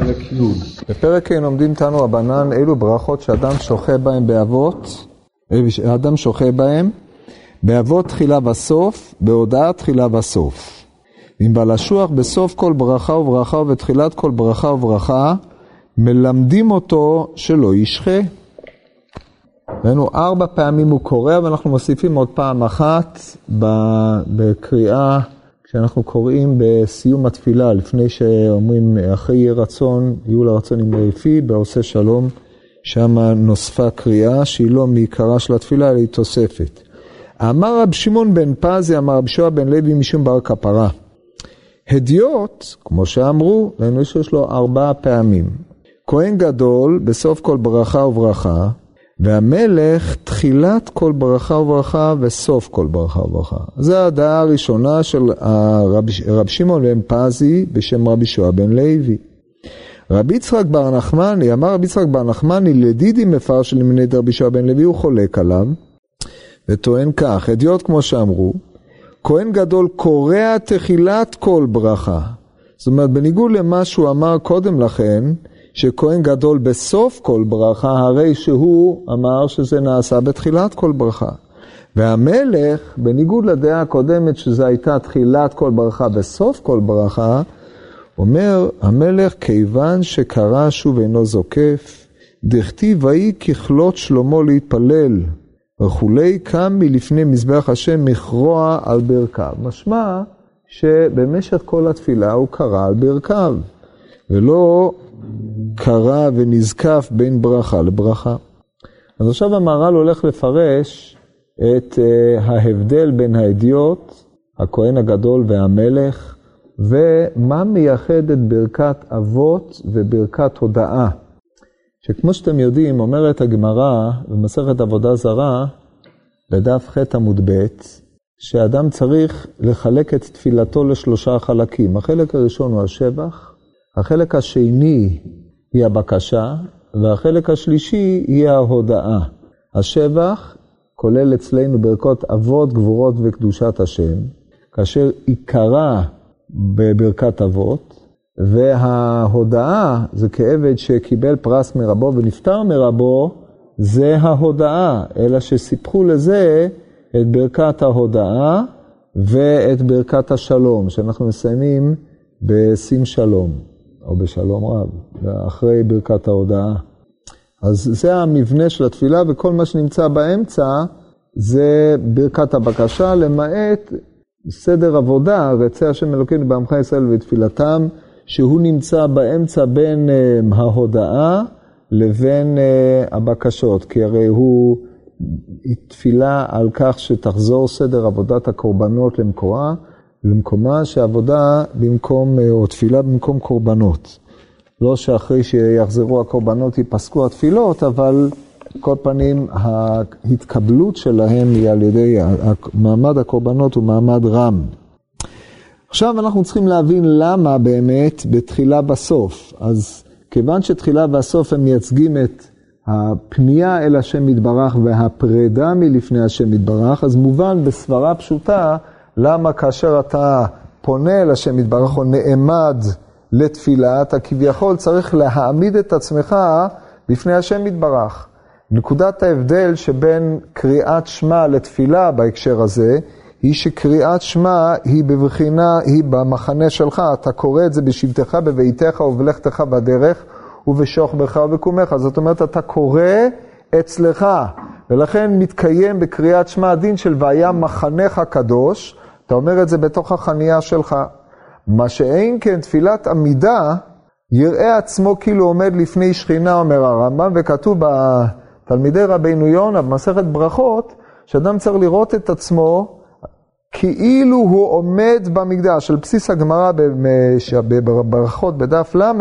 פרק י'. בפרק ה' לומדים תנו רבנן אילו ברכות שאדם שוחה בהם באבות, אדם שוחה בהם, באבות תחילה וסוף, בהודעה תחילה וסוף. אם בלשוח בסוף כל ברכה וברכה ובתחילת כל ברכה וברכה, מלמדים אותו שלא ישחה. ראינו ארבע פעמים הוא קורא, ואנחנו מוסיפים עוד פעם אחת בקריאה, כשאנחנו קוראים בסיום התפילה, לפני שאומרים אחרי יהיה רצון, יהיו לרצון עם לפי, בעושה שלום, שם נוספה קריאה שהיא לא מעיקרה של התפילה, אלא היא תוספת. אמר רב שמעון בן פזי, אמר רב שועה בן לוי משום בר כפרה. הדיוט, כמו שאמרו, ראינו שיש לו ארבע פעמים. כהן גדול, בסוף כל ברכה וברכה, והמלך תחילת כל ברכה וברכה וסוף כל ברכה וברכה. זו הדעה הראשונה של הרב, רב שמעון בן פזי בשם רבי שועה בן לוי. רבי יצחק בר נחמני, אמר רבי יצחק בר נחמני לדידי מפרש ימיני רבי שועה בן לוי, הוא חולק עליו, וטוען כך, אדיוט כמו שאמרו, כהן גדול קורע תחילת כל ברכה. זאת אומרת, בניגוד למה שהוא אמר קודם לכן, שכהן גדול בסוף כל ברכה, הרי שהוא אמר שזה נעשה בתחילת כל ברכה. והמלך, בניגוד לדעה הקודמת שזו הייתה תחילת כל ברכה בסוף כל ברכה, אומר המלך, כיוון שקרא שוב אינו זוקף, דכתיב ויהי ככלות שלמה להתפלל, וכולי, קם מלפני מזבח השם מכרוע על ברכיו. משמע שבמשך כל התפילה הוא קרא על ברכיו, ולא קרא ונזקף בין ברכה לברכה. אז עכשיו המהר"ל הולך לפרש את uh, ההבדל בין האדיוט, הכהן הגדול והמלך, ומה מייחד את ברכת אבות וברכת הודאה. שכמו שאתם יודעים, אומרת הגמרא במסכת עבודה זרה, בדף ח' עמוד ב', שאדם צריך לחלק את תפילתו לשלושה חלקים. החלק הראשון הוא השבח, החלק השני היא הבקשה, והחלק השלישי היא ההודאה. השבח כולל אצלנו ברכות אבות, גבורות וקדושת השם, כאשר עיקרה בברכת אבות, וההודאה זה כעבד שקיבל פרס מרבו ונפטר מרבו, זה ההודאה, אלא שסיפחו לזה את ברכת ההודאה ואת ברכת השלום, שאנחנו מסיימים בשים שלום, או בשלום רב, אחרי ברכת ההודאה. אז זה המבנה של התפילה, וכל מה שנמצא באמצע זה ברכת הבקשה, למעט סדר עבודה, רצה השם אלוקינו בעמך ישראל ותפילתם, שהוא נמצא באמצע בין uh, ההודאה לבין uh, הבקשות, כי הרי הוא תפילה על כך שתחזור סדר עבודת הקורבנות למקורה, למקומה שעבודה במקום, או תפילה במקום קורבנות. לא שאחרי שיחזרו הקורבנות ייפסקו התפילות, אבל כל פנים ההתקבלות שלהם היא על ידי, מעמד הקורבנות הוא מעמד רם. עכשיו אנחנו צריכים להבין למה באמת בתחילה בסוף. אז כיוון שתחילה והסוף הם מייצגים את הפנייה אל השם יתברך והפרידה מלפני השם יתברך, אז מובן בסברה פשוטה למה כאשר אתה פונה אל השם יתברך או נעמד לתפילה, אתה כביכול צריך להעמיד את עצמך בפני השם יתברך. נקודת ההבדל שבין קריאת שמע לתפילה בהקשר הזה, היא שקריאת שמע היא בבחינה, היא במחנה שלך, אתה קורא את זה בשבתך, בביתך ובלכתך בדרך, ובשוכבך ובקומך. זאת אומרת, אתה קורא אצלך, ולכן מתקיים בקריאת שמע הדין של והיה מחנך קדוש, אתה אומר את זה בתוך החנייה שלך. מה שאין כן תפילת עמידה, יראה עצמו כאילו עומד לפני שכינה, אומר הרמב"ם, וכתוב בתלמידי רבינו יונה במסכת ברכות, שאדם צריך לראות את עצמו כאילו הוא עומד במקדש, על בסיס הגמרא בברכות בדף ל',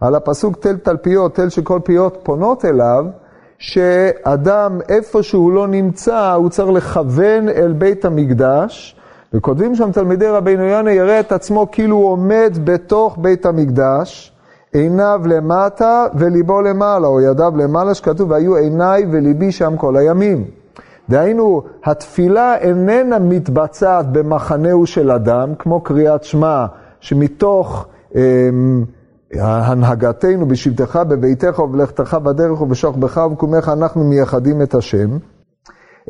על הפסוק תל תלפיות, תל שכל פיות פונות אליו, שאדם איפה שהוא לא נמצא, הוא צריך לכוון אל בית המקדש, וכותבים שם תלמידי רבינו יונה, יראה את עצמו כאילו הוא עומד בתוך בית המקדש, עיניו למטה וליבו למעלה, או ידיו למעלה, שכתוב, והיו עיניי וליבי שם כל הימים. דהיינו, התפילה איננה מתבצעת במחנהו של אדם, כמו קריאת שמע, שמתוך אה, הנהגתנו בשבתך בביתך ובלכתך בדרך ובשוכבך ובקומך אנחנו מייחדים את השם,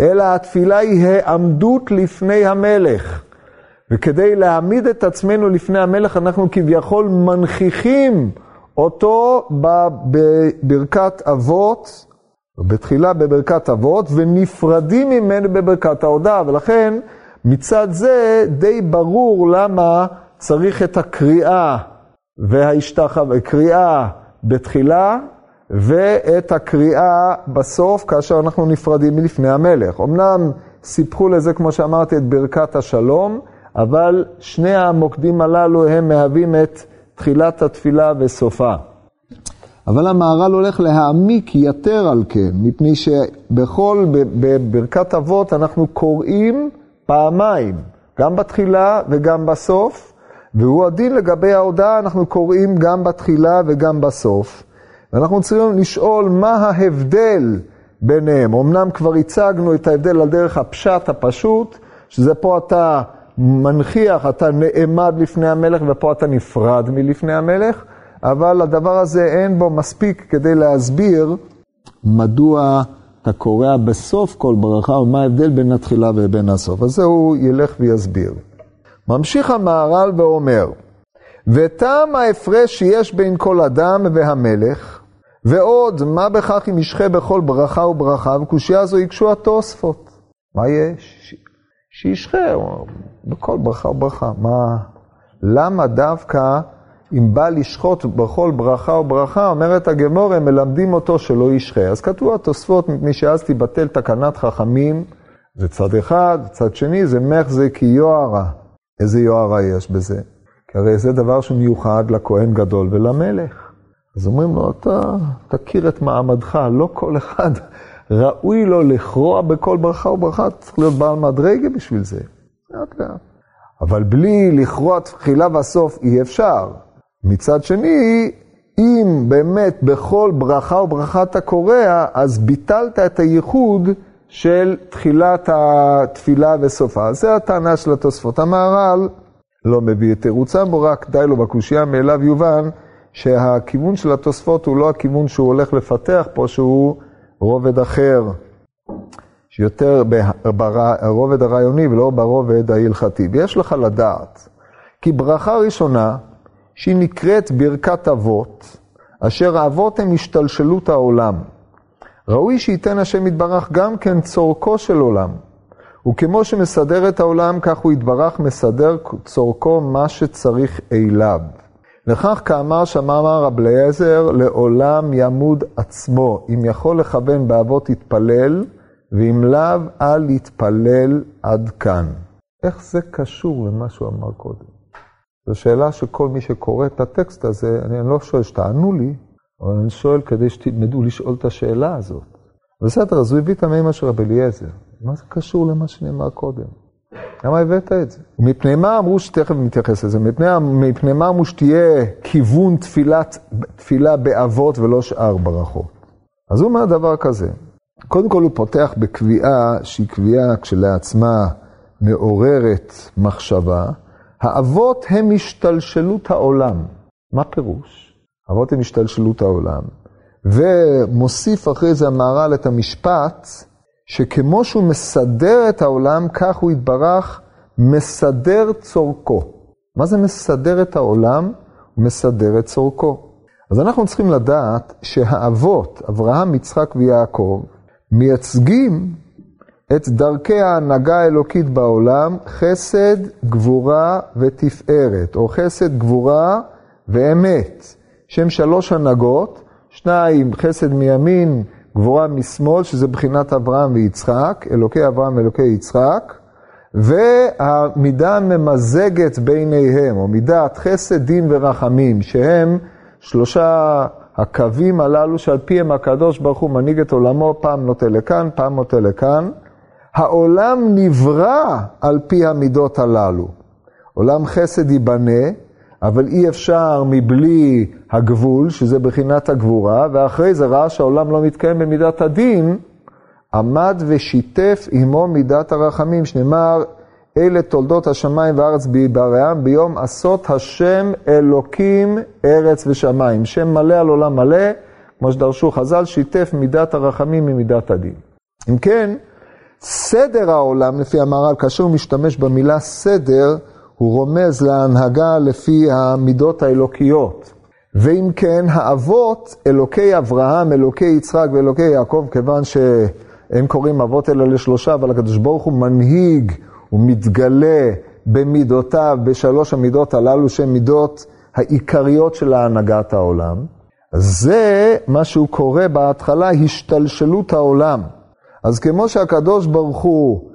אלא התפילה היא העמדות לפני המלך. וכדי להעמיד את עצמנו לפני המלך, אנחנו כביכול מנכיחים אותו בברכת אבות, בתחילה בברכת אבות, ונפרדים ממנו בברכת ההודעה, ולכן מצד זה די ברור למה צריך את הקריאה וההשתחווה, קריאה בתחילה ואת הקריאה בסוף כאשר אנחנו נפרדים מלפני המלך. אמנם סיפחו לזה, כמו שאמרתי, את ברכת השלום, אבל שני המוקדים הללו הם מהווים את תחילת התפילה וסופה. אבל המהר"ל הולך להעמיק יתר על כן, מפני שבכל, בברכת אבות אנחנו קוראים פעמיים, גם בתחילה וגם בסוף, והוא הדין לגבי ההודעה, אנחנו קוראים גם בתחילה וגם בסוף. ואנחנו צריכים לשאול מה ההבדל ביניהם. אמנם כבר הצגנו את ההבדל על דרך הפשט הפשוט, שזה פה אתה מנכיח, אתה נעמד לפני המלך ופה אתה נפרד מלפני המלך, אבל הדבר הזה אין בו מספיק כדי להסביר מדוע אתה קורע בסוף כל ברכה ומה ההבדל בין התחילה ובין הסוף. אז זה הוא ילך ויסביר. ממשיך המהר"ל ואומר, וטעם ההפרש שיש בין כל אדם והמלך, ועוד, מה בכך אם ישחה בכל ברכה וברכה, וקושייה זו יקשו התוספות. מה יש? שישחה בכל ברכה וברכה. מה? למה דווקא אם בא לשחוט בכל ברכה וברכה, אומרת הגמור, הם מלמדים אותו שלא ישחה. אז כתבו התוספות, מפני שאז תיבטל תקנת חכמים, זה צד אחד, צד שני זה מחזה כי יוהרה. איזה יוהרה יש בזה? כי הרי זה דבר שמיוחד לכהן גדול ולמלך. אז אומרים לו, אתה תכיר את מעמדך, לא כל אחד ראוי לו לכרוע בכל ברכה וברכה, צריך להיות בעל מדרגה בשביל זה. לאט לאט. אבל בלי לכרוע תחילה וסוף אי אפשר. מצד שני, אם באמת בכל ברכה וברכה אתה קורע, אז ביטלת את הייחוד של תחילת התפילה וסופה. זה הטענה של התוספות. המהר"ל לא מביא את תירוצם בו, רק די לו בקושייה, מאליו יובן שהכיוון של התוספות הוא לא הכיוון שהוא הולך לפתח פה, שהוא רובד אחר, שיותר ברובד הרעיוני ולא ברובד ההלכתי. ויש לך לדעת כי ברכה ראשונה, שהיא נקראת ברכת אבות, אשר האבות הם השתלשלות העולם. ראוי שייתן השם יתברך גם כן צורכו של עולם. וכמו שמסדר את העולם, כך הוא יתברך מסדר צורכו מה שצריך אליו. לכך כאמר שמאמר רב אליעזר, לעולם ימוד עצמו. אם יכול לכוון באבות יתפלל, ואם לאו, אל יתפלל עד כאן. איך זה קשור למה שהוא אמר קודם? זו שאלה שכל מי שקורא את הטקסט הזה, אני לא שואל שתענו לי, אבל אני שואל כדי שתלמדו לשאול את השאלה הזאת. בסדר, אז הוא הביא את המימה של רבי אליעזר. מה זה קשור למה שנאמר קודם? למה הבאת את זה? מפני מה אמרו, שתכף נתייחס לזה, מפני, מפני מה אמרו שתהיה כיוון תפילת, תפילה באבות ולא שאר ברכות? אז הוא אומר דבר כזה, קודם כל הוא פותח בקביעה שהיא קביעה כשלעצמה מעוררת מחשבה, האבות הם השתלשלות העולם. מה פירוש? האבות הם השתלשלות העולם. ומוסיף אחרי זה המהר"ל את המשפט, שכמו שהוא מסדר את העולם, כך הוא יתברך מסדר צורכו. מה זה מסדר את העולם? הוא מסדר את צורכו. אז אנחנו צריכים לדעת שהאבות, אברהם, יצחק ויעקב, מייצגים את דרכי ההנהגה האלוקית בעולם, חסד, גבורה ותפארת, או חסד, גבורה ואמת, שהם שלוש הנהגות, שניים חסד מימין, גבורה משמאל, שזה בחינת אברהם ויצחק, אלוקי אברהם ואלוקי יצחק, והמידה הממזגת ביניהם, או מידת חסד, דין ורחמים, שהם שלושה הקווים הללו שעל פיהם הקדוש ברוך הוא מנהיג את עולמו, פעם נוטה לכאן, פעם נוטה לכאן. העולם נברא על פי המידות הללו. עולם חסד ייבנה, אבל אי אפשר מבלי הגבול, שזה בחינת הגבורה, ואחרי זה ראה שהעולם לא מתקיים במידת הדין, עמד ושיתף עמו מידת הרחמים, שנאמר, אלה תולדות השמיים והארץ בעיבריהם ביום עשות השם אלוקים ארץ ושמיים. שם מלא על עולם מלא, כמו שדרשו חז"ל, שיתף מידת הרחמים ממידת הדין. אם כן, סדר העולם, לפי המהר"ל, כאשר הוא משתמש במילה סדר, הוא רומז להנהגה לפי המידות האלוקיות. ואם כן, האבות, אלוקי אברהם, אלוקי יצחק ואלוקי יעקב, כיוון שהם קוראים אבות אלה לשלושה, אבל הקדוש ברוך הוא מנהיג, הוא מתגלה במידותיו, בשלוש המידות הללו, שהן מידות העיקריות של הנהגת העולם. זה מה שהוא קורא בהתחלה, השתלשלות העולם. אז כמו שהקדוש ברוך הוא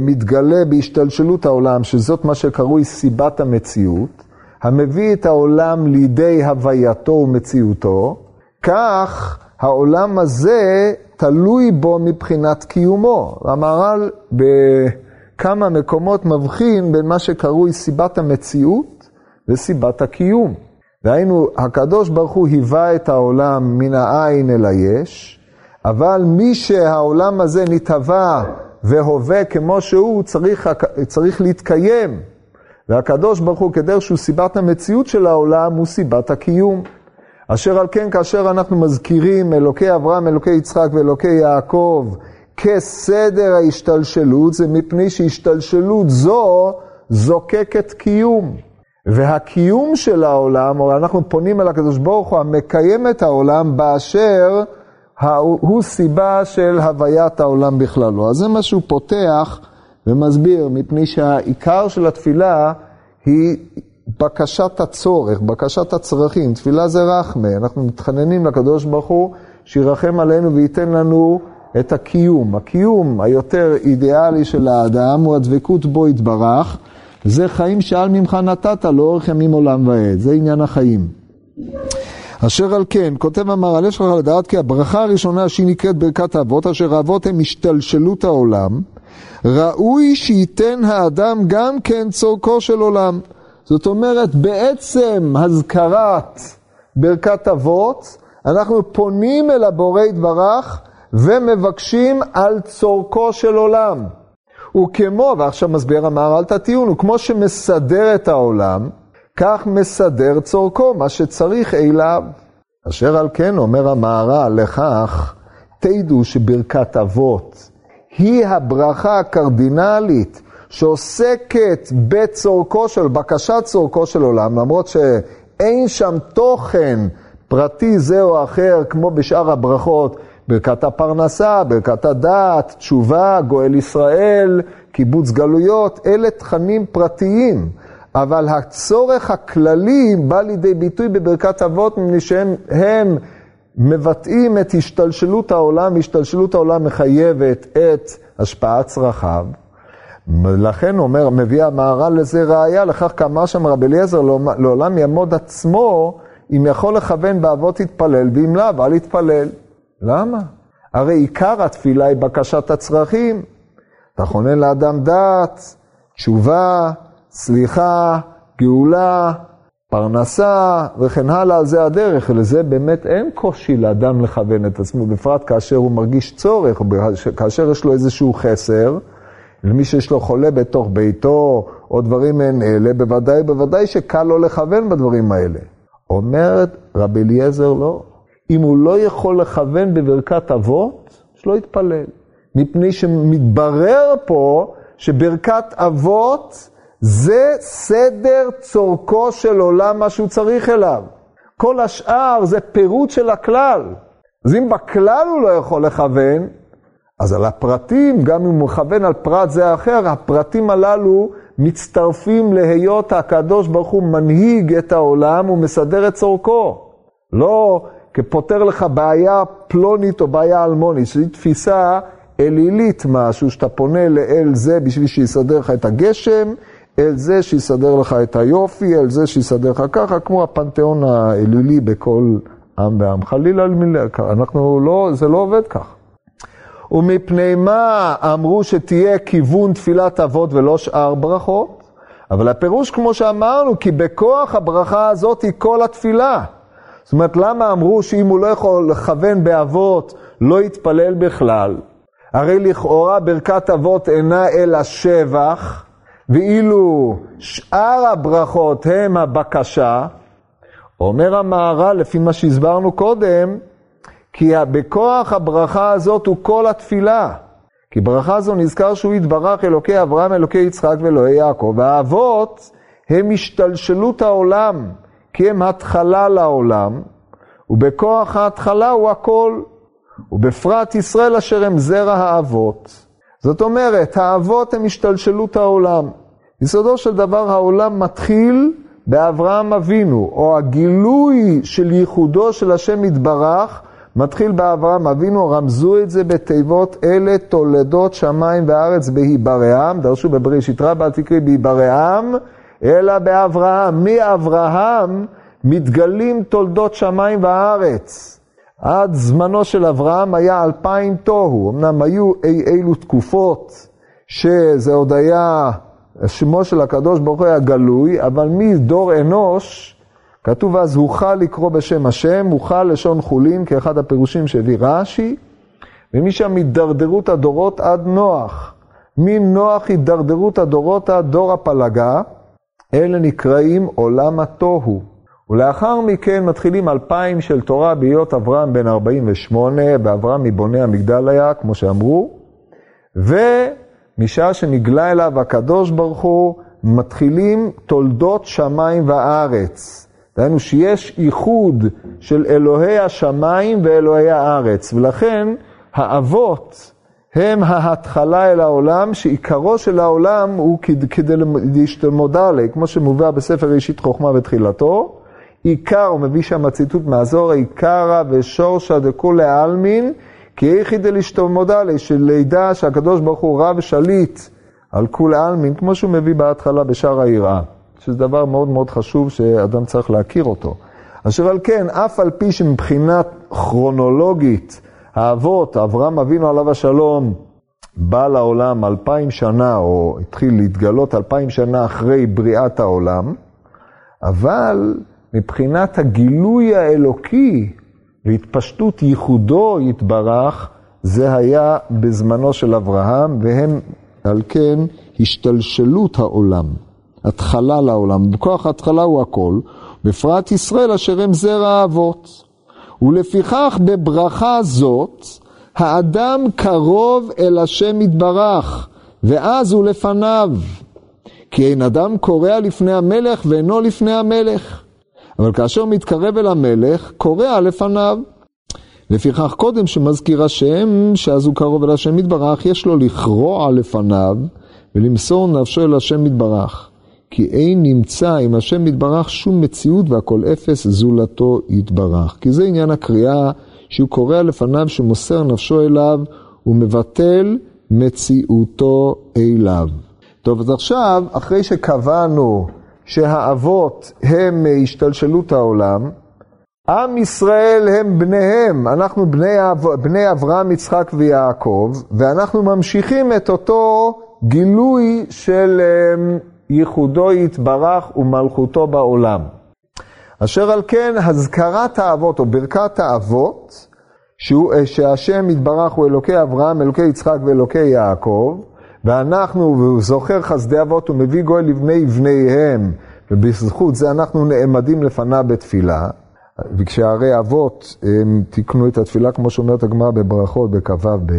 מתגלה בהשתלשלות העולם, שזאת מה שקרוי סיבת המציאות, המביא את העולם לידי הווייתו ומציאותו, כך העולם הזה תלוי בו מבחינת קיומו. המהר"ל בכמה מקומות מבחין בין מה שקרוי סיבת המציאות וסיבת הקיום. דהיינו, הקדוש ברוך הוא היווה את העולם מן העין אל היש, אבל מי שהעולם הזה נתהווה והווה כמו שהוא, צריך, צריך להתקיים. והקדוש ברוך הוא, כדרך שהוא סיבת המציאות של העולם, הוא סיבת הקיום. אשר על כן, כאשר אנחנו מזכירים אלוקי אברהם, אלוקי יצחק ואלוקי יעקב כסדר ההשתלשלות, זה מפני שהשתלשלות זו זוקקת קיום. והקיום של העולם, או אנחנו פונים אל הקדוש ברוך הוא, המקיים את העולם באשר הוא סיבה של הוויית העולם בכללו. אז זה מה שהוא פותח ומסביר, מפני שהעיקר של התפילה היא בקשת הצורך, בקשת הצרכים. תפילה זה רחמה, אנחנו מתחננים לקדוש ברוך הוא שירחם עלינו וייתן לנו את הקיום. הקיום היותר אידיאלי של האדם הוא הדבקות בו יתברך. זה חיים שעל ממך נתת לאורך ימים עולם ועד, זה עניין החיים. אשר על כן, כותב המהר"ל, יש לך לדעת כי הברכה הראשונה שהיא נקראת ברכת האבות, אשר האבות הם השתלשלות העולם, ראוי שייתן האדם גם כן צורכו של עולם. זאת אומרת, בעצם הזכרת ברכת אבות, אנחנו פונים אל הבורא יתברך ומבקשים על צורכו של עולם. וכמו, ועכשיו מסביר המהר"ל את הטיעון, הוא כמו שמסדר את העולם, כך מסדר צורכו, מה שצריך אליו. אשר על כן אומר המהר"ל לכך, תדעו שברכת אבות היא הברכה הקרדינלית שעוסקת בצורכו של, בקשת צורכו של עולם, למרות שאין שם תוכן פרטי זה או אחר, כמו בשאר הברכות, ברכת הפרנסה, ברכת הדת, תשובה, גואל ישראל, קיבוץ גלויות, אלה תכנים פרטיים. אבל הצורך הכללי בא לידי ביטוי בברכת אבות, מפני שהם הם מבטאים את השתלשלות העולם, השתלשלות העולם מחייבת את השפעת צרכיו. לכן אומר, מביא המהר"ל לזה ראייה, לכך כאמר שם רבי אליעזר, לעולם יעמוד עצמו, אם יכול לכוון באבות יתפלל, ואם לאו, אל יתפלל. למה? הרי עיקר התפילה היא בקשת הצרכים. אתה חונן לאדם דעת, תשובה, סליחה, גאולה, פרנסה וכן הלאה, זה הדרך. לזה באמת אין קושי לאדם לכוון את עצמו, בפרט כאשר הוא מרגיש צורך, או כאשר יש לו איזשהו חסר, למי שיש לו חולה בתוך ביתו, או דברים מעין אלה, בוודאי, בוודאי שקל לו לכוון בדברים האלה. אומרת רבי אליעזר לא. אם הוא לא יכול לכוון בברכת אבות, שלא יתפלל. מפני שמתברר פה שברכת אבות זה סדר צורכו של עולם, מה שהוא צריך אליו. כל השאר זה פירוט של הכלל. אז אם בכלל הוא לא יכול לכוון, אז על הפרטים, גם אם הוא מכוון על פרט זה או אחר, הפרטים הללו מצטרפים להיות הקדוש ברוך הוא מנהיג את העולם ומסדר את צורכו. לא כפותר לך בעיה פלונית או בעיה אלמונית, שזו תפיסה אלילית משהו, שאתה פונה לאל זה בשביל שיסדר לך את הגשם, אל זה שיסדר לך את היופי, אל זה שיסדר לך ככה, כמו הפנתיאון האלילי בכל עם ועם. חלילה, אנחנו לא, זה לא עובד כך. ומפני מה אמרו שתהיה כיוון תפילת אבות ולא שאר ברכות? אבל הפירוש, כמו שאמרנו, כי בכוח הברכה הזאת היא כל התפילה. זאת אומרת, למה אמרו שאם הוא לא יכול לכוון באבות, לא יתפלל בכלל? הרי לכאורה ברכת אבות אינה אלא שבח, ואילו שאר הברכות הם הבקשה, אומר המהר"ל, לפי מה שהסברנו קודם, כי בכוח הברכה הזאת הוא כל התפילה. כי ברכה זו נזכר שהוא יתברך אלוקי אברהם, אלוקי יצחק ואלוהי יעקב. והאבות הם השתלשלות העולם, כי הם התחלה לעולם, ובכוח ההתחלה הוא הכל. ובפרט ישראל אשר הם זרע האבות. זאת אומרת, האבות הם השתלשלות העולם. יסודו של דבר העולם מתחיל באברהם אבינו, או הגילוי של ייחודו של השם יתברך, מתחיל באברהם אבינו, רמזו את זה בתיבות אלה תולדות שמיים וארץ בהיברעם, דרשו בבראשית רבה, תקראי בהיברעם, אלא באברהם. מאברהם מתגלים תולדות שמיים וארץ. עד זמנו של אברהם היה אלפיים תוהו, אמנם היו אי אילו תקופות שזה עוד היה, שמו של הקדוש ברוך הוא היה גלוי, אבל מדור אנוש, כתוב אז הוכל לקרוא בשם השם, הוכל לשון חולין, כאחד הפירושים שהביא רש"י, ומשם הידרדרות הדורות עד נוח. מנוח הידרדרות הדורות עד דור הפלגה, אלה נקראים עולם התוהו. ולאחר מכן מתחילים אלפיים של תורה בהיות אברהם בן 48, ואברהם מבוני המגדל היה, כמו שאמרו, ומשעה שנגלה אליו הקדוש ברוך הוא, מתחילים תולדות שמיים וארץ. דהיינו שיש איחוד של אלוהי השמיים ואלוהי הארץ, ולכן האבות הם ההתחלה אל העולם, שעיקרו של העולם הוא כדי להשתמודה עלי, כמו שמובא בספר ראשית חוכמה בתחילתו. עיקר, הוא מביא שם ציטוט מהזוהר, עיקרא ושורשא דכולי עלמין, כי איכי דלשתמודה עלי, של לידה שהקדוש ברוך הוא רב שליט על כולי עלמין, כמו שהוא מביא בהתחלה בשער היראה. שזה דבר מאוד מאוד חשוב שאדם צריך להכיר אותו. אשר על כן, אף על פי שמבחינה כרונולוגית, האבות, אברהם אבינו עליו השלום, בא לעולם אלפיים שנה, או התחיל להתגלות אלפיים שנה אחרי בריאת העולם, אבל מבחינת הגילוי האלוקי והתפשטות ייחודו יתברך, זה היה בזמנו של אברהם, והם על כן השתלשלות העולם. התחלה לעולם, בכוח ההתחלה הוא הכל, בפרט ישראל אשר הם זרע האבות. ולפיכך בברכה זאת, האדם קרוב אל השם יתברך, ואז הוא לפניו. כי אין אדם קורע לפני המלך ואינו לפני המלך. אבל כאשר מתקרב אל המלך, קורע לפניו. לפיכך קודם שמזכיר השם, שאז הוא קרוב אל השם יתברך, יש לו לכרוע לפניו ולמסור נפשו אל השם יתברך. כי אין נמצא עם השם יתברך שום מציאות והכל אפס זולתו יתברך. כי זה עניין הקריאה שהוא קורא לפניו שמוסר נפשו אליו ומבטל מציאותו אליו. טוב, אז עכשיו, אחרי שקבענו שהאבות הם השתלשלות העולם, עם ישראל הם בניהם, אנחנו בני, בני אברהם, יצחק ויעקב, ואנחנו ממשיכים את אותו גילוי של אמ, ייחודו יתברך ומלכותו בעולם. אשר על כן, הזכרת האבות או ברכת האבות, שהוא, שהשם יתברך הוא אלוקי אברהם, אלוקי יצחק ואלוקי יעקב, ואנחנו, והוא זוכר חסדי אבות ומביא גוי לבני בניהם, ובזכות זה אנחנו נעמדים לפניו בתפילה. וכשהרי אבות הם תיקנו את התפילה, כמו שאומרת הגמרא בברכות בכ"ב,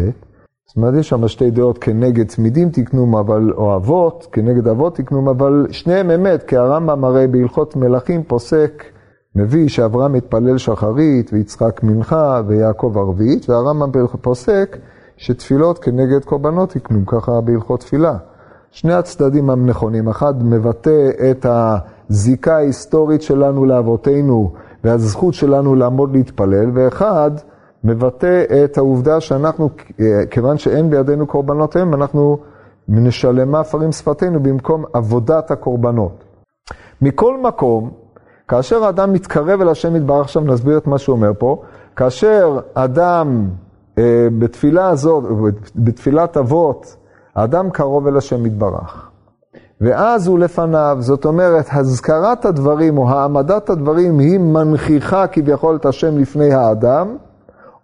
זאת אומרת, יש שם שתי דעות כנגד צמידים תקנום, אבל, או אבות, כנגד אבות תקנום, אבל שניהם אמת, כי הרמב"ם הרי בהלכות מלכים פוסק, מביא שאברהם מתפלל שחרית, ויצחק מנחה, ויעקב ערבית, והרמב"ם פוסק שתפילות כנגד קורבנות תקנום, ככה בהלכות תפילה. שני הצדדים הם נכונים, אחד מבטא את הזיקה ההיסטורית שלנו לאבותינו, והזכות שלנו לעמוד להתפלל, ואחד, מבטא את העובדה שאנחנו, כיוון שאין בידינו קורבנותיהם, אנחנו נשלם מאפרים שפתנו במקום עבודת הקורבנות. מכל מקום, כאשר האדם מתקרב אל השם יתברך, עכשיו נסביר את מה שהוא אומר פה, כאשר אדם בתפילה הזאת, בתפילת אבות, האדם קרוב אל השם יתברך. ואז הוא לפניו, זאת אומרת, הזכרת הדברים או העמדת הדברים היא מנכיחה כביכול את השם לפני האדם,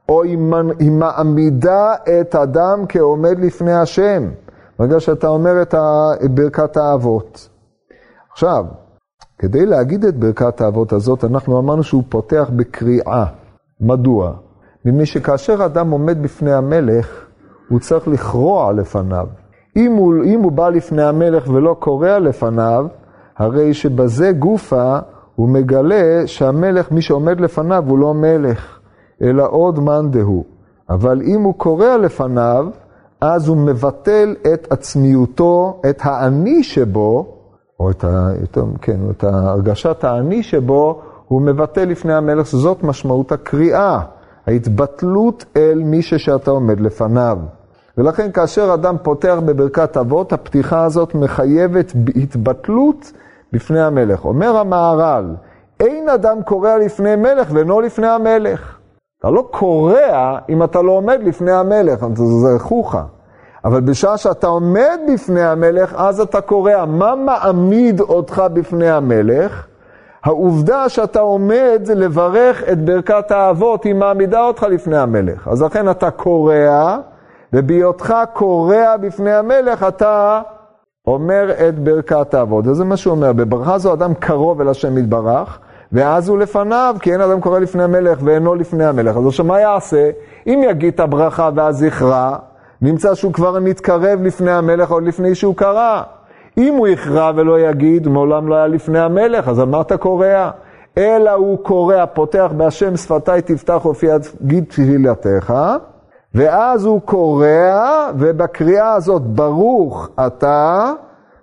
או היא מעמידה את אדם כעומד לפני השם. ברגע שאתה אומר את ברכת האבות. עכשיו, כדי להגיד את ברכת האבות הזאת, אנחנו אמרנו שהוא פותח בקריאה. מדוע? מפני שכאשר אדם עומד בפני המלך, הוא צריך לכרוע לפניו. אם הוא, אם הוא בא לפני המלך ולא קורע לפניו, הרי שבזה גופה הוא מגלה שהמלך, מי שעומד לפניו הוא לא מלך, אלא עוד מאן דהוא. אבל אם הוא קורע לפניו, אז הוא מבטל את עצמיותו, את האני שבו, או את, ה, יותר, כן, את הרגשת האני שבו, הוא מבטל לפני המלך, זאת משמעות הקריאה, ההתבטלות אל מי שאתה עומד לפניו. ולכן כאשר אדם פותח בברכת אבות, הפתיחה הזאת מחייבת התבטלות בפני המלך. אומר המהר"ל, אין אדם קורע לפני מלך ואינו לפני המלך. אתה לא קורע אם אתה לא עומד לפני המלך, זה חוכא. אבל בשעה שאתה עומד בפני המלך, אז אתה קורע. מה מעמיד אותך בפני המלך? העובדה שאתה עומד לברך את ברכת האבות, היא מעמידה אותך לפני המלך. אז לכן אתה קורע, ובהיותך קורע בפני המלך, אתה אומר את ברכת האבות. וזה מה שהוא אומר, בברכה זו אדם קרוב אל השם יתברך, ואז הוא לפניו, כי אין אדם קורא לפני המלך ואינו לפני המלך. אז עכשיו מה יעשה? אם יגיד את הברכה ואז יכרע, נמצא שהוא כבר מתקרב לפני המלך עוד לפני שהוא קרא. אם הוא יכרע ולא יגיד, מעולם לא היה לפני המלך, אז אתה קורע? אלא הוא קורע, פותח בהשם שפתיי תפתח אופי גיד תפילתך, ואז הוא קורע, ובקריאה הזאת ברוך אתה,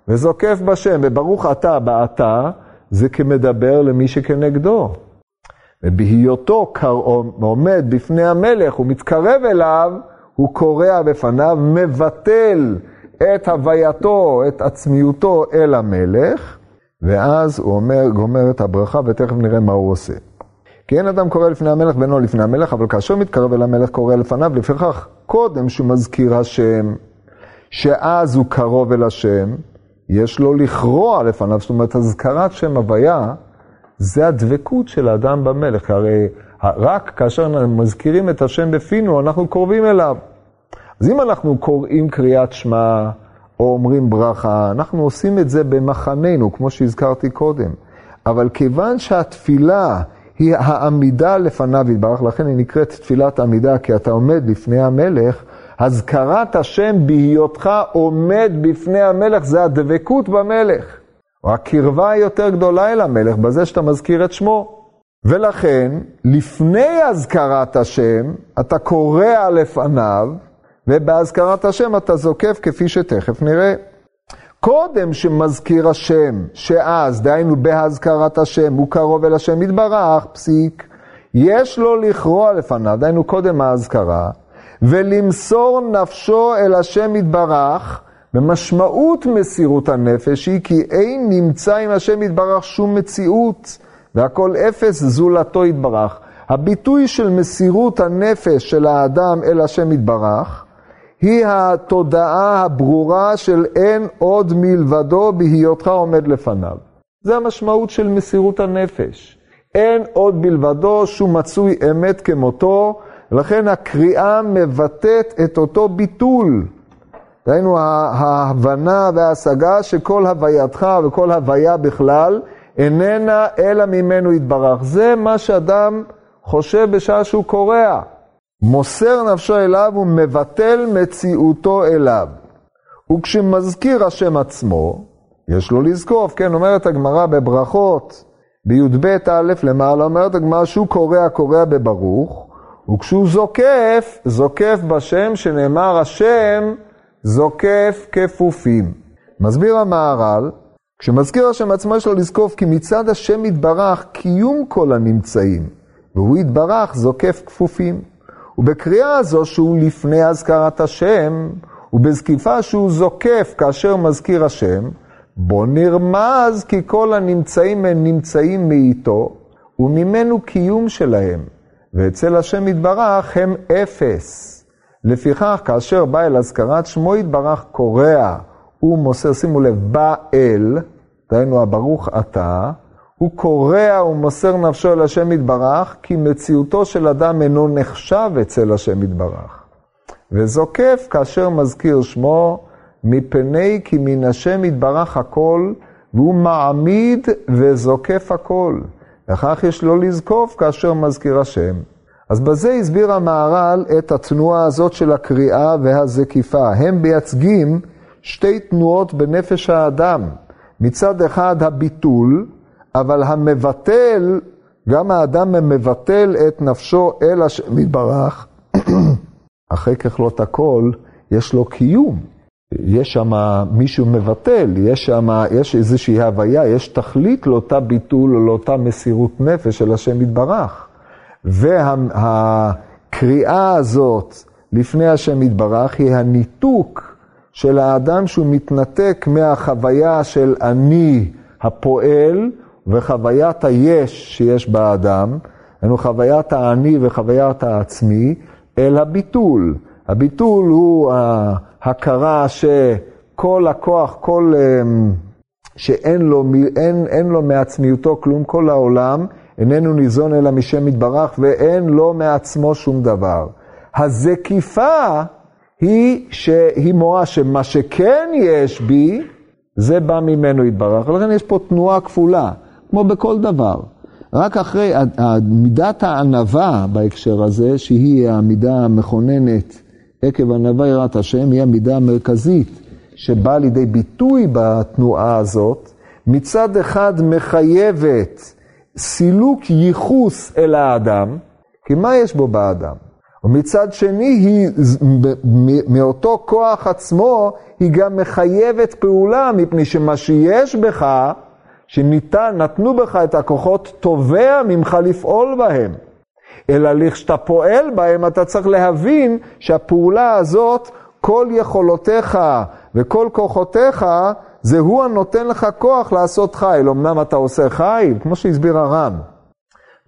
וזוקף בשם, וברוך אתה באתה, זה כמדבר למי שכנגדו. ובהיותו עומד בפני המלך, הוא מתקרב אליו, הוא קורע בפניו, מבטל את הווייתו, את עצמיותו אל המלך, ואז הוא אומר, גומר את הברכה, ותכף נראה מה הוא עושה. כי אין אדם קורא לפני המלך ואינו לפני המלך, אבל כאשר מתקרב אל המלך קורא לפניו, לפיכך קודם שהוא מזכיר השם, שאז הוא קרוב אל השם, יש לו לכרוע לפניו, זאת אומרת, הזכרת שם הוויה, זה הדבקות של האדם במלך, הרי רק כאשר מזכירים את השם בפינו, אנחנו קרובים אליו. אז אם אנחנו קוראים קריאת שמע, או אומרים ברכה, אנחנו עושים את זה במחננו, כמו שהזכרתי קודם. אבל כיוון שהתפילה היא העמידה לפניו יתברך, לכן היא נקראת תפילת עמידה, כי אתה עומד לפני המלך, הזכרת השם בהיותך עומד בפני המלך, זה הדבקות במלך. או הקרבה היותר גדולה אל המלך, בזה שאתה מזכיר את שמו. ולכן, לפני הזכרת השם, אתה קורע לפניו, ובהזכרת השם אתה זוקף כפי שתכף נראה. קודם שמזכיר השם, שאז, דהיינו בהזכרת השם, הוא קרוב אל השם יתברך, פסיק, יש לו לכרוע לפניו, דהיינו קודם ההזכרה, ולמסור נפשו אל השם יתברך, במשמעות מסירות הנפש היא כי אין נמצא עם השם יתברך שום מציאות, והכל אפס זולתו יתברך. הביטוי של מסירות הנפש של האדם אל השם יתברך, היא התודעה הברורה של אין עוד מלבדו בהיותך עומד לפניו. זה המשמעות של מסירות הנפש. אין עוד מלבדו שום מצוי אמת כמותו, לכן הקריאה מבטאת את אותו ביטול. דהיינו ההבנה וההשגה שכל הווייתך וכל הוויה בכלל איננה אלא ממנו יתברך. זה מה שאדם חושב בשעה שהוא קורע. מוסר נפשו אליו ומבטל מציאותו אליו. וכשמזכיר השם עצמו, יש לו לזקוף, כן, אומרת הגמרא בברכות, בי"ב א' למעלה, אומרת הגמרא שהוא קורע, קורע בברוך, וכשהוא זוקף, זוקף בשם, שנאמר השם זוקף כפופים. מסביר המהר"ל, כשמזכיר השם עצמו יש לו לזקוף כי מצד השם יתברך קיום כל הנמצאים, והוא יתברך זוקף כפופים. ובקריאה הזו שהוא לפני אזכרת השם, ובזקיפה שהוא זוקף כאשר מזכיר השם, בו נרמז כי כל הנמצאים הם נמצאים מאיתו, וממנו קיום שלהם, ואצל השם יתברך הם אפס. לפיכך, כאשר בא אל אזכרת שמו יתברך קורע ומוסר, שימו לב, בא אל, דהיינו הברוך אתה, הוא קורע ומוסר נפשו אל השם יתברך, כי מציאותו של אדם אינו נחשב אצל השם יתברך. וזוקף כאשר מזכיר שמו, מפני כי מן השם יתברך הכל, והוא מעמיד וזוקף הכל. וכך יש לו לזקוף כאשר מזכיר השם. אז בזה הסביר המהר"ל את התנועה הזאת של הקריאה והזקיפה. הם מייצגים שתי תנועות בנפש האדם. מצד אחד הביטול, אבל המבטל, גם האדם מבטל את נפשו אל השם יתברך. אחרי ככלות הכל, יש לו קיום. יש שם מישהו מבטל, יש שם, יש איזושהי הוויה, יש תכלית לאותה ביטול או לאותה מסירות נפש של השם יתברך. והקריאה הזאת לפני השם יתברך היא הניתוק של האדם שהוא מתנתק מהחוויה של אני הפועל וחוויית היש שיש באדם, היינו חוויית האני וחוויית העצמי, אל הביטול. הביטול הוא ההכרה שכל הכוח, כל... אמ, שאין לו, אין, אין לו מעצמיותו כלום, כל העולם איננו ניזון אלא משם יתברך ואין לו מעצמו שום דבר. הזקיפה היא שהיא מורה שמה שכן יש בי, זה בא ממנו יתברך. ולכן יש פה תנועה כפולה, כמו בכל דבר. רק אחרי מידת הענווה בהקשר הזה, שהיא המידה המכוננת עקב ענווה יראת השם, היא המידה המרכזית שבאה לידי ביטוי בתנועה הזאת, מצד אחד מחייבת סילוק ייחוס אל האדם, כי מה יש בו באדם? ומצד שני, היא, מאותו כוח עצמו, היא גם מחייבת פעולה, מפני שמה שיש בך, שניתן, נתנו בך את הכוחות, תובע ממך לפעול בהם. אלא לכשאתה פועל בהם, אתה צריך להבין שהפעולה הזאת, כל יכולותיך וכל כוחותיך, זה הוא הנותן לך כוח לעשות חיל. אמנם אתה עושה חיל, כמו שהסביר הר"ן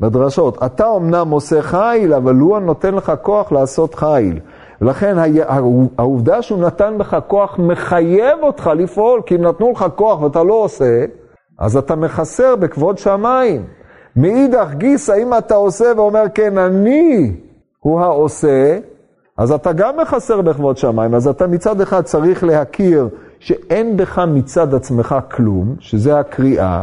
בדרשות, אתה אמנם עושה חיל, אבל הוא הנותן לך כוח לעשות חיל. ולכן העובדה שהוא נתן בך כוח מחייב אותך לפעול, כי אם נתנו לך כוח ואתה לא עושה, אז אתה מחסר בכבוד שמיים. מאידך גיסא, אם אתה עושה ואומר, כן, אני הוא העושה, אז אתה גם מחסר בכבוד שמיים. אז אתה מצד אחד צריך להכיר שאין בך מצד עצמך כלום, שזה הקריאה.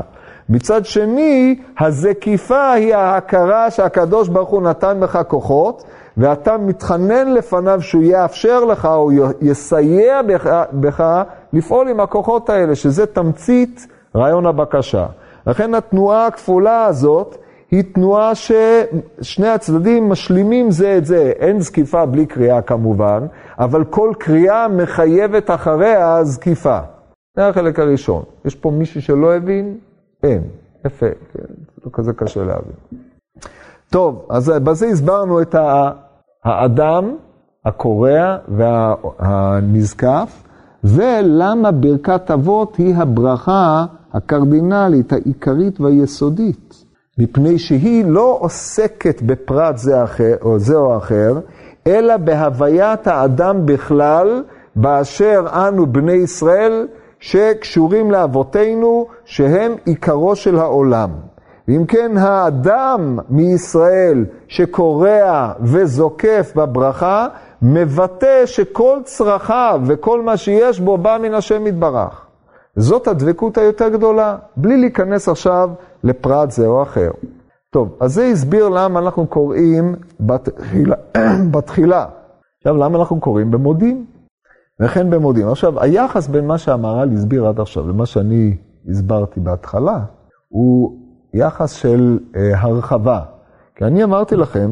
מצד שני, הזקיפה היא ההכרה שהקדוש ברוך הוא נתן בך כוחות, ואתה מתחנן לפניו שהוא יאפשר לך או יסייע בך, בך לפעול עם הכוחות האלה, שזה תמצית רעיון הבקשה. לכן התנועה הכפולה הזאת היא תנועה ששני הצדדים משלימים זה את זה. אין זקיפה בלי קריאה כמובן, אבל כל קריאה מחייבת אחריה זקיפה. זה החלק הראשון. יש פה מישהו שלא הבין? אין. יפה, כן, לא כזה קשה להבין. טוב, אז בזה הסברנו את האדם, הקורע והנזקף, ולמה ברכת אבות היא הברכה הקרדינלית, העיקרית והיסודית. מפני שהיא לא עוסקת בפרט זה, אחר, או זה או אחר, אלא בהוויית האדם בכלל, באשר אנו בני ישראל, שקשורים לאבותינו, שהם עיקרו של העולם. ואם כן, האדם מישראל שקורע וזוקף בברכה, מבטא שכל צרכיו וכל מה שיש בו בא מן השם יתברך. זאת הדבקות היותר גדולה, בלי להיכנס עכשיו לפרט זה או אחר. טוב, אז זה הסביר למה אנחנו קוראים בתחילה. בתחילה. עכשיו, למה אנחנו קוראים במודים? וכן במודים. עכשיו, היחס בין מה שהמהר"ל הסביר עד עכשיו למה שאני הסברתי בהתחלה, הוא יחס של אה, הרחבה. כי אני אמרתי לכם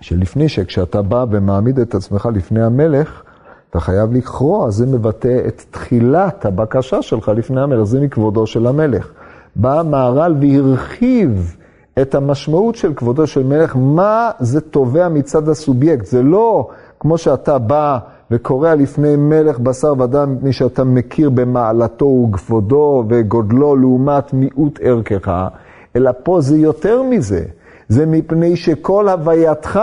שלפני שכשאתה בא ומעמיד את עצמך לפני המלך, אתה חייב לקרוא, זה מבטא את תחילת הבקשה שלך לפני המלך, זה מכבודו של המלך. בא המהר"ל והרחיב את המשמעות של כבודו של מלך, מה זה תובע מצד הסובייקט. זה לא כמו שאתה בא וקורא לפני מלך בשר ודם, מפני שאתה מכיר במעלתו וכבודו וגודלו לעומת מיעוט ערכך, אלא פה זה יותר מזה. זה מפני שכל הווייתך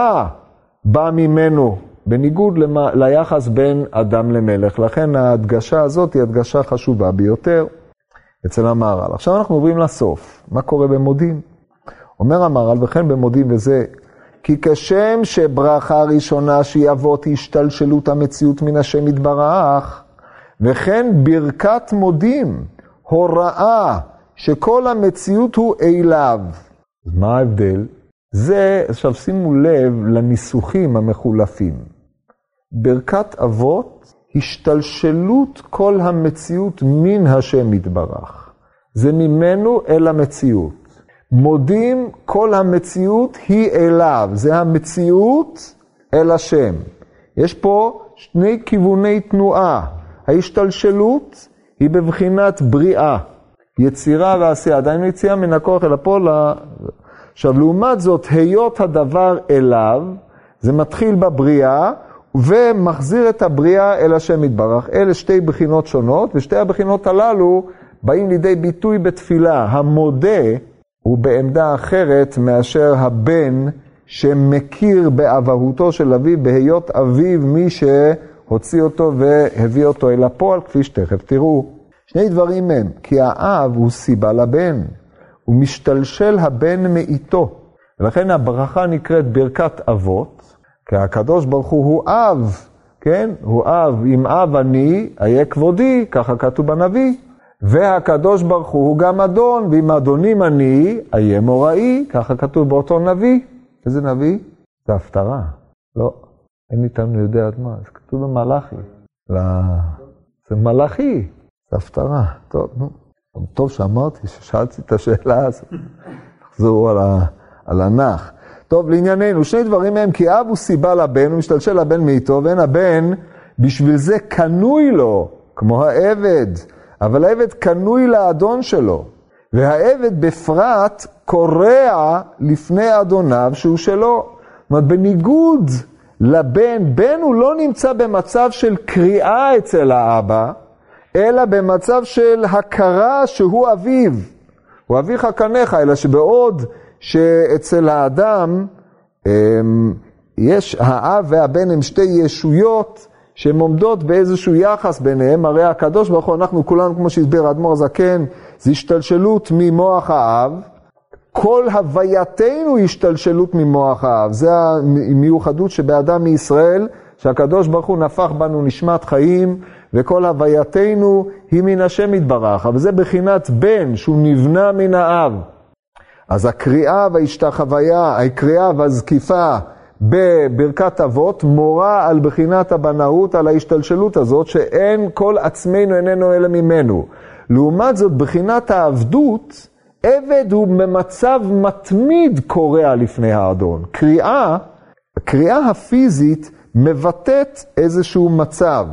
בא ממנו, בניגוד למה, ליחס בין אדם למלך. לכן ההדגשה הזאת היא הדגשה חשובה ביותר אצל המהר"ל. עכשיו אנחנו עוברים לסוף. מה קורה במודים? אומר המהר"ל, וכן במודים וזה, כי כשם שברכה ראשונה שהיא אבות השתלשלות המציאות מן השם יתברך, וכן ברכת מודים, הוראה שכל המציאות הוא אליו. מה ההבדל? זה, עכשיו שימו לב לניסוחים המחולפים. ברכת אבות, השתלשלות כל המציאות מן השם יתברך. זה ממנו אל המציאות. מודים כל המציאות היא אליו, זה המציאות אל השם. יש פה שני כיווני תנועה. ההשתלשלות היא בבחינת בריאה, יצירה ועשייה. עדיין יציאה מן הכוח אל הפועל. עכשיו, לעומת זאת, היות הדבר אליו, זה מתחיל בבריאה, ומחזיר את הבריאה אל השם יתברך. אלה שתי בחינות שונות, ושתי הבחינות הללו באים לידי ביטוי בתפילה. המודה הוא בעמדה אחרת מאשר הבן שמכיר באבהותו של אביו, בהיות אביו מי שהוציא אותו והביא אותו אל הפועל, כפי שתכף תראו. שני דברים הם, כי האב הוא סיבה לבן, הוא משתלשל הבן מאיתו. ולכן הברכה נקראת ברכת אבות, כי הקדוש ברוך הוא הוא אב, כן? הוא אב, אם אב אני, אהיה כבודי, ככה כתוב בנביא. והקדוש ברוך הוא גם אדון, ואם אדונים אני, אהיה מוראי, ככה כתוב באותו נביא. איזה נביא? זה הפטרה. לא, אין איתנו יודע עד מה, זה כתוב במלאכי. לא, זה מלאכי, זה הפטרה. טוב, נו. טוב שאמרתי, ששאלתי את השאלה הזאת. תחזרו על, ה, על הנח. טוב, לענייננו, שני דברים מהם, כי אב הוא סיבה לבן, הוא משתלשל לבן מאיתו, ואין הבן, בשביל זה קנוי לו, כמו העבד. אבל העבד קנוי לאדון שלו, והעבד בפרט קורע לפני אדוניו שהוא שלו. זאת אומרת, בניגוד לבן, בן הוא לא נמצא במצב של קריאה אצל האבא, אלא במצב של הכרה שהוא אביו. הוא אביך קניך, אלא שבעוד שאצל האדם אמ, יש, האב והבן הם שתי ישויות, שהן עומדות באיזשהו יחס ביניהם, הרי הקדוש ברוך הוא, אנחנו כולנו, כמו שהסביר האדמו"ר הזקן, זה השתלשלות ממוח האב, כל הווייתנו היא השתלשלות ממוח האב, זה המיוחדות שבאדם מישראל, שהקדוש ברוך הוא נפח בנו נשמת חיים, וכל הווייתנו היא מן השם יתברך, אבל זה בחינת בן שהוא נבנה מן האב. אז הקריאה וההשתחוויה, הקריאה והזקיפה, בברכת אבות מורה על בחינת הבנאות, על ההשתלשלות הזאת, שאין כל עצמנו איננו אלא ממנו. לעומת זאת, בחינת העבדות, עבד הוא במצב מתמיד קורע לפני האדון. קריאה, הקריאה הפיזית מבטאת איזשהו מצב.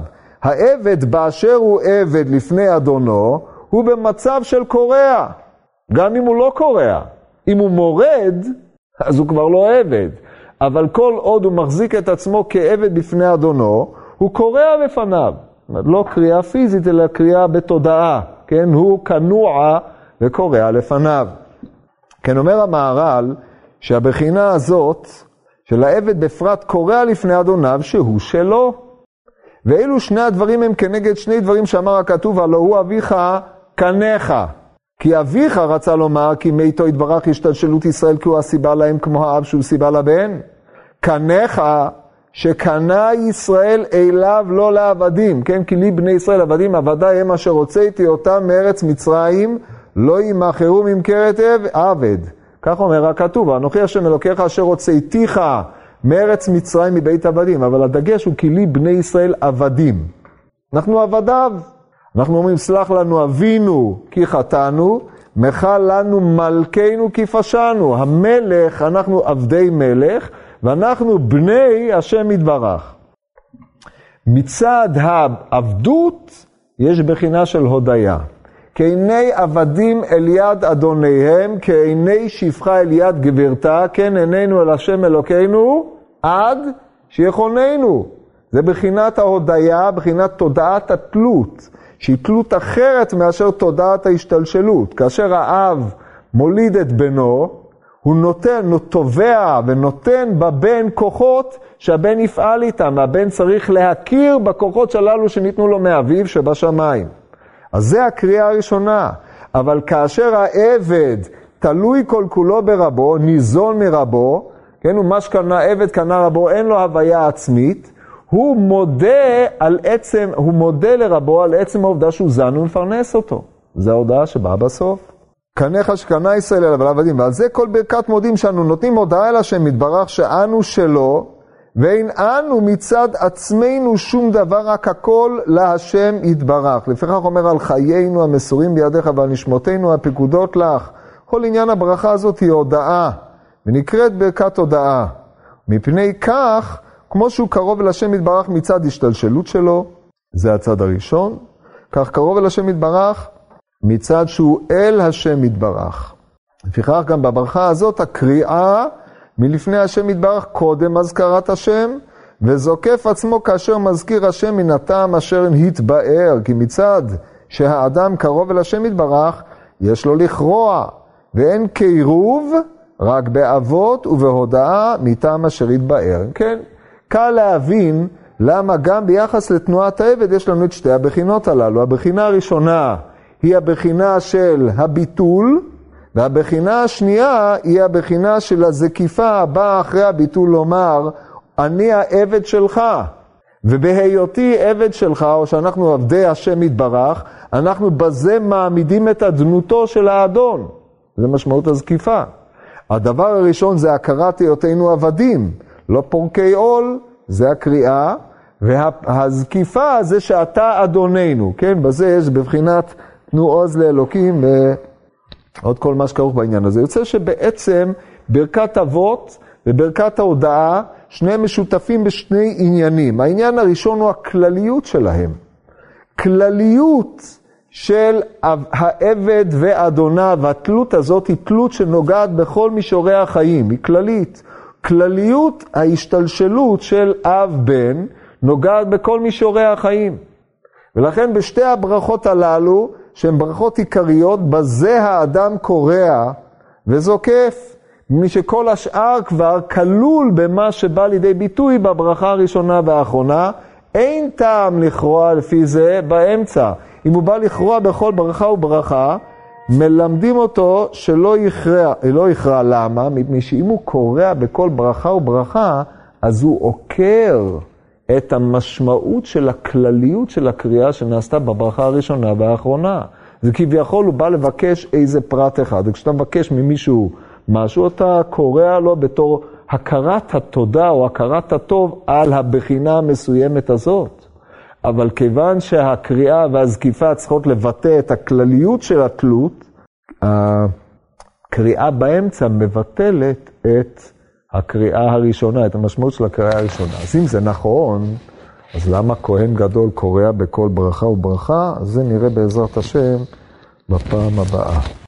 העבד באשר הוא עבד לפני אדונו, הוא במצב של קורע, גם אם הוא לא קורע. אם הוא מורד, אז הוא כבר לא עבד. אבל כל עוד הוא מחזיק את עצמו כעבד בפני אדונו, הוא קורע בפניו. לא קריאה פיזית, אלא קריאה בתודעה. כן, הוא כנוע וקורע לפניו. כן, אומר המהר"ל, שהבחינה הזאת של העבד בפרט קורע לפני אדוניו שהוא שלו. ואילו שני הדברים הם כנגד שני דברים שאמר הכתוב, הלא הוא אביך קניך. כי אביך רצה לומר, כי מאיתו יתברך השתלשלות ישראל, כי הוא הסיבה להם כמו האב שהוא סיבה לבן. קניך שקנה ישראל אליו לא לעבדים, כן? כי לי בני ישראל עבדים, עבדי הם אשר הוצאתי אותם מארץ מצרים, לא ימכרו ממכרת עבד. כך אומר הכתוב, אנוכי השם אלוקיך אשר הוצאתיך מארץ מצרים מבית עבדים, אבל הדגש הוא כי לי בני ישראל עבדים. אנחנו עבדיו. אנחנו אומרים, סלח לנו אבינו כי חטאנו, מחל לנו מלכנו כי פשענו. המלך, אנחנו עבדי מלך, ואנחנו בני השם יתברך. מצד העבדות יש בחינה של הודיה. כעיני עבדים אל יד אדוניהם, כעיני שפחה אל יד גברתה, כן עינינו אל השם אלוקינו, עד שיכוננו. זה בחינת ההודיה, בחינת תודעת התלות, שהיא תלות אחרת מאשר תודעת ההשתלשלות. כאשר האב מוליד את בנו, הוא נותן, הוא תובע ונותן בבן כוחות שהבן יפעל איתם, והבן צריך להכיר בכוחות שללו שניתנו לו מאביו שבשמיים. אז זה הקריאה הראשונה. אבל כאשר העבד תלוי כל כולו ברבו, ניזון מרבו, כן, ומה שקנה עבד קנה רבו, אין לו הוויה עצמית, הוא מודה על עצם, הוא מודה לרבו על עצם העובדה שהוא זן ומפרנס אותו. זו ההודעה שבאה בסוף. קניך שקנה ישראל אליו ולעבדים, ועל זה כל ברכת מודים שאנו נותנים הודעה אל השם יתברך שאנו שלו, ואין אנו מצד עצמנו שום דבר, רק הכל להשם יתברך. לפיכך אומר על חיינו המסורים בידיך ועל נשמותינו הפקודות לך. כל עניין הברכה הזאת היא הודעה, ונקראת ברכת הודעה. מפני כך, כמו שהוא קרוב אל השם יתברך מצד השתלשלות שלו, זה הצד הראשון, כך קרוב אל השם יתברך מצד שהוא אל השם יתברך. לפיכך גם בברכה הזאת הקריאה מלפני השם יתברך קודם אזכרת השם, וזוקף עצמו כאשר מזכיר השם מן הטעם אשר התבאר, כי מצד שהאדם קרוב אל השם יתברך, יש לו לכרוע, ואין קירוב רק באבות ובהודאה מטעם אשר התבאר. כן, קל להבין למה גם ביחס לתנועת העבד יש לנו את שתי הבחינות הללו. הבחינה הראשונה היא הבחינה של הביטול, והבחינה השנייה היא הבחינה של הזקיפה הבאה אחרי הביטול לומר, אני העבד שלך, ובהיותי עבד שלך, או שאנחנו עבדי השם יתברך, אנחנו בזה מעמידים את אדנותו של האדון. זה משמעות הזקיפה. הדבר הראשון זה הכרת היותנו עבדים, לא פורקי עול, זה הקריאה, והזקיפה זה שאתה אדוננו, כן? בזה יש בבחינת תנו עוז לאלוקים ועוד כל מה שכרוך בעניין הזה. יוצא שבעצם ברכת אבות וברכת ההודעה, שניהם משותפים בשני עניינים. העניין הראשון הוא הכלליות שלהם. כלליות של העבד ואדוניו, והתלות הזאת היא תלות שנוגעת בכל מישורי החיים, היא כללית. כלליות ההשתלשלות של אב-בן נוגעת בכל מישורי החיים. ולכן בשתי הברכות הללו, שהן ברכות עיקריות, בזה האדם קורע וזוקף, מפני שכל השאר כבר כלול במה שבא לידי ביטוי בברכה הראשונה והאחרונה, אין טעם לכרוע לפי זה באמצע. אם הוא בא לכרוע בכל ברכה וברכה, מלמדים אותו שלא יכרע, לא יכרע למה? מפני שאם הוא קורע בכל ברכה וברכה, אז הוא עוקר את המשמעות של הכלליות של הקריאה שנעשתה בברכה הראשונה והאחרונה. זה כביכול הוא בא לבקש איזה פרט אחד, וכשאתה מבקש ממישהו משהו, אתה קורע לו בתור הכרת התודה או הכרת הטוב על הבחינה המסוימת הזאת. אבל כיוון שהקריאה והזקיפה צריכות לבטא את הכלליות של התלות, הקריאה באמצע מבטלת את הקריאה הראשונה, את המשמעות של הקריאה הראשונה. אז אם זה נכון, אז למה כהן גדול קורע בכל ברכה וברכה? זה נראה בעזרת השם בפעם הבאה.